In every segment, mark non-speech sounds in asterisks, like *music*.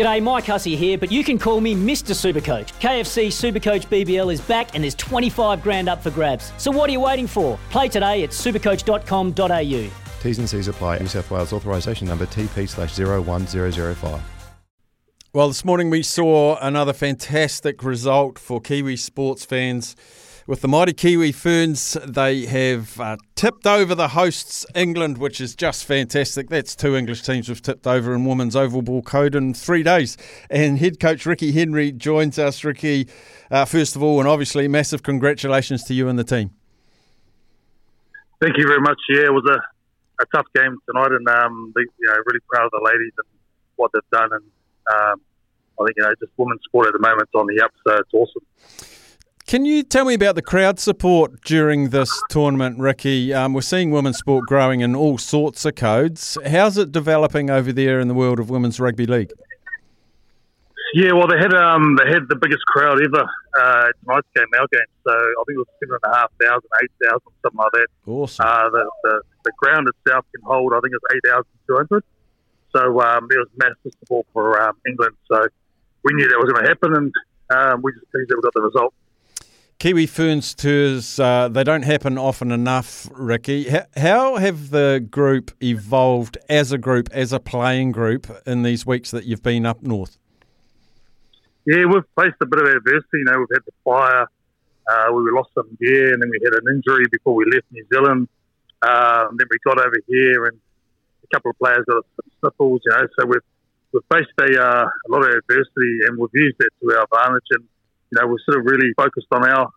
G'day, Mike Hussey here, but you can call me Mr. Supercoach. KFC Supercoach BBL is back and there's 25 grand up for grabs. So what are you waiting for? Play today at supercoach.com.au. T's and C's apply. New South Wales authorisation number TP slash 01005. Well, this morning we saw another fantastic result for Kiwi sports fans. With the mighty Kiwi Ferns, they have uh, tipped over the hosts, England, which is just fantastic. That's two English teams we've tipped over in women's oval ball code in three days. And head coach Ricky Henry joins us. Ricky, uh, first of all, and obviously, massive congratulations to you and the team. Thank you very much. Yeah, it was a, a tough game tonight, and um, you know, really proud of the ladies and what they've done. And um, I think you know, just women's sport at the moment is on the up, so it's awesome. Can you tell me about the crowd support during this tournament, Ricky? Um, we're seeing women's sport growing in all sorts of codes. How's it developing over there in the world of women's rugby league? Yeah, well, they had um, they had the biggest crowd ever uh, tonight's game, our game. So I think it was seven and a half thousand, eight thousand, something like that. Awesome. Uh, the, the, the ground itself can hold, I think it's eight thousand two hundred. So um, it was massive support for um, England. So we knew that was going to happen, and um, we just pleased that we got the result. Kiwi Ferns tours, uh, they don't happen often enough, Ricky. How have the group evolved as a group, as a playing group, in these weeks that you've been up north? Yeah, we've faced a bit of adversity. You know, we've had the fire, uh, we lost some gear, and then we had an injury before we left New Zealand. Uh, and then we got over here, and a couple of players got sniffles. You know, so we've we've faced a, uh, a lot of adversity, and we've used that to our advantage. And you know, we're sort of really focused on our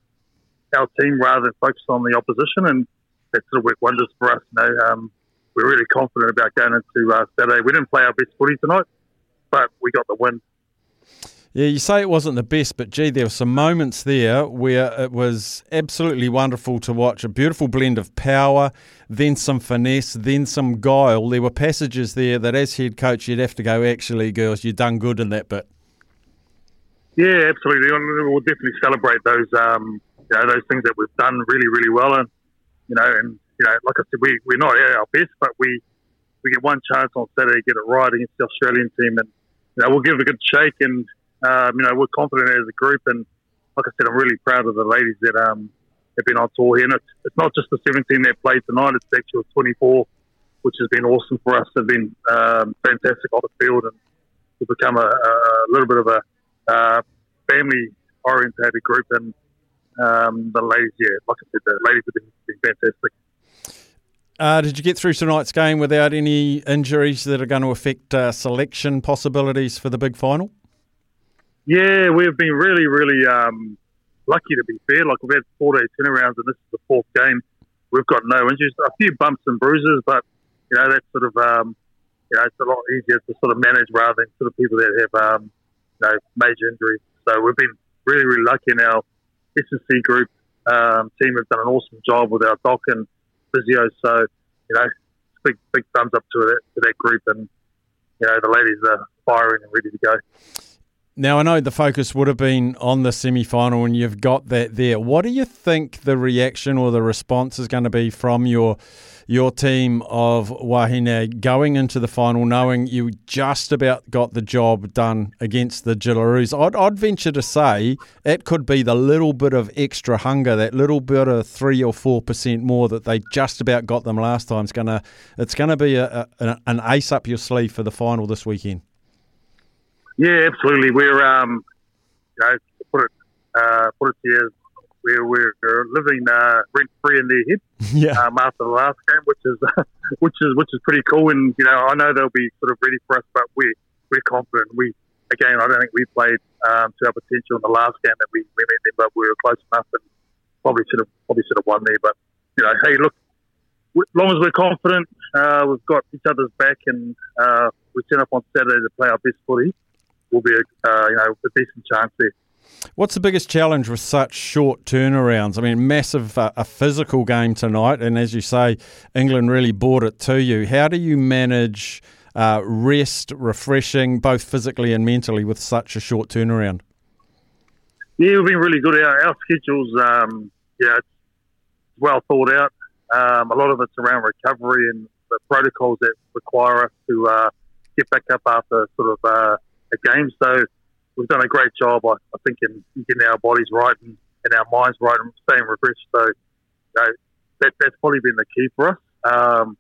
our team rather than focused on the opposition, and that sort of worked wonders for us. You know, um, we're really confident about going into uh, Saturday. We didn't play our best footy tonight, but we got the win. Yeah, you say it wasn't the best, but gee, there were some moments there where it was absolutely wonderful to watch. A beautiful blend of power, then some finesse, then some guile. There were passages there that, as head coach, you'd have to go, actually, girls, you've done good in that bit. Yeah, absolutely. We'll definitely celebrate those, um, you know, those things that we've done really, really well. And you know, and you know, like I said, we we're not at our best, but we we get one chance on Saturday to get it right against the Australian team, and you know, we'll give it a good shake. And um, you know, we're confident as a group. And like I said, I'm really proud of the ladies that um, have been on tour here. And it's, it's not just the 17 that played tonight; it's actually 24, which has been awesome for us. They've been um, fantastic on the field, and become a, a little bit of a uh, family orientated group, and um, the ladies, yeah, like I said, the ladies have been, been fantastic. Uh, did you get through tonight's game without any injuries that are going to affect uh, selection possibilities for the big final? Yeah, we've been really, really um, lucky to be fair. Like we've had four day turnarounds, and this is the fourth game. We've got no injuries, a few bumps and bruises, but you know that's sort of um, you know it's a lot easier to sort of manage rather than sort of people that have um, know major injuries. So we've been really, really lucky in our S&C group um, team have done an awesome job with our doc and physio. So, you know, big, big thumbs up to that, to that group. And, you know, the ladies are firing and ready to go. Now, I know the focus would have been on the semi final, and you've got that there. What do you think the reaction or the response is going to be from your your team of Wahine going into the final, knowing you just about got the job done against the Jillaroos? I'd, I'd venture to say it could be the little bit of extra hunger, that little bit of three or four percent more that they just about got them last time. It's gonna it's gonna be a, a, an ace up your sleeve for the final this weekend. Yeah, absolutely. We're um, you know, put it uh, put it here. We're we're living uh, rent free in their head. *laughs* Yeah. Um, after the last game, which is *laughs* which is which is pretty cool, and you know I know they'll be sort of ready for us, but we we're confident. We again, I don't think we played um, to our potential in the last game that we, we met them, but we were close enough and probably should have probably should have won there. But you know, hey, look, as long as we're confident, uh, we've got each other's back, and uh, we turn up on Saturday to play our best footy will be a uh, you know a decent chance there. What's the biggest challenge with such short turnarounds? I mean, massive uh, a physical game tonight, and as you say, England really brought it to you. How do you manage uh, rest, refreshing, both physically and mentally, with such a short turnaround? Yeah, we've been really good. Our, our schedules, um, yeah, it's well thought out. Um, a lot of it's around recovery and the protocols that require us to uh, get back up after sort of games. So we've done a great job, I, I think, in getting our bodies right and, and our minds right and staying refreshed. So you know, that, that's probably been the key for us. Um,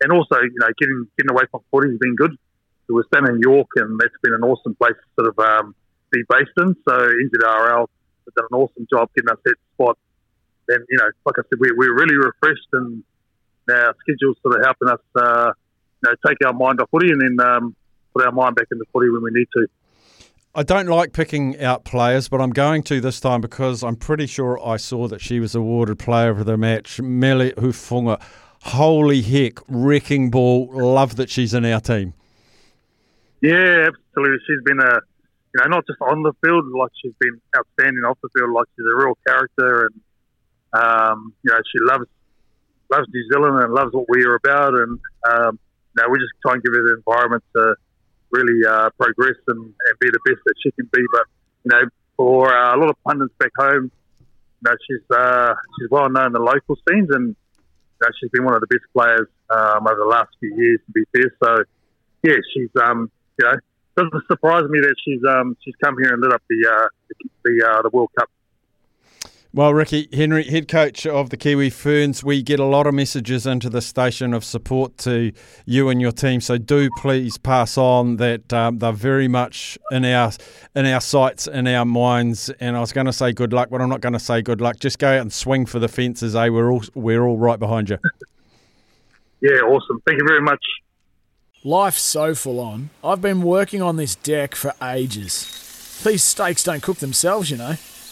and also, you know, getting getting away from footy has been good. So We were staying in York, and that's been an awesome place to sort of um, be based in. So NZRL have done an awesome job getting us that spot. And you know, like I said, we, we're really refreshed, and our schedule's sort of helping us, uh, you know, take our mind off footy and then um, put our mind back in the footy when we need to. I don't like picking out players, but I'm going to this time because I'm pretty sure I saw that she was awarded Player of the Match. Mele Hufanga. Holy heck, wrecking ball. Love that she's in our team. Yeah, absolutely. She's been a, you know, not just on the field, like she's been outstanding off the field. Like she's a real character, and um, you know, she loves loves New Zealand and loves what we are about. And um, you know, we just try and give her the environment to really uh, progress and, and, be the best that she can be. But you know, for uh, a lot of pundits back home, you know, she's uh, she's well known in the local scenes, and you know, she's been one of the best players um, over the last few years. To be fair, so yeah, she's um, you know, doesn't surprise me that she's um, she's come here and lit up the uh, the the, uh, the World Cup. Well, Ricky Henry, head coach of the Kiwi Ferns, we get a lot of messages into the station of support to you and your team. So do please pass on that um, they're very much in our in our sights, in our minds. And I was going to say good luck, but I'm not going to say good luck. Just go out and swing for the fences. Eh? We're all we're all right behind you. *laughs* yeah, awesome. Thank you very much. Life's so full on. I've been working on this deck for ages. These steaks don't cook themselves, you know.